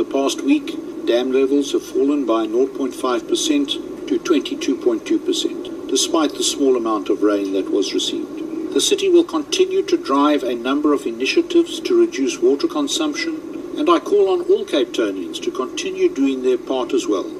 the past week, dam levels have fallen by 0.5% to 22.2%, despite the small amount of rain that was received. The city will continue to drive a number of initiatives to reduce water consumption, and I call on all Capetonians to continue doing their part as well.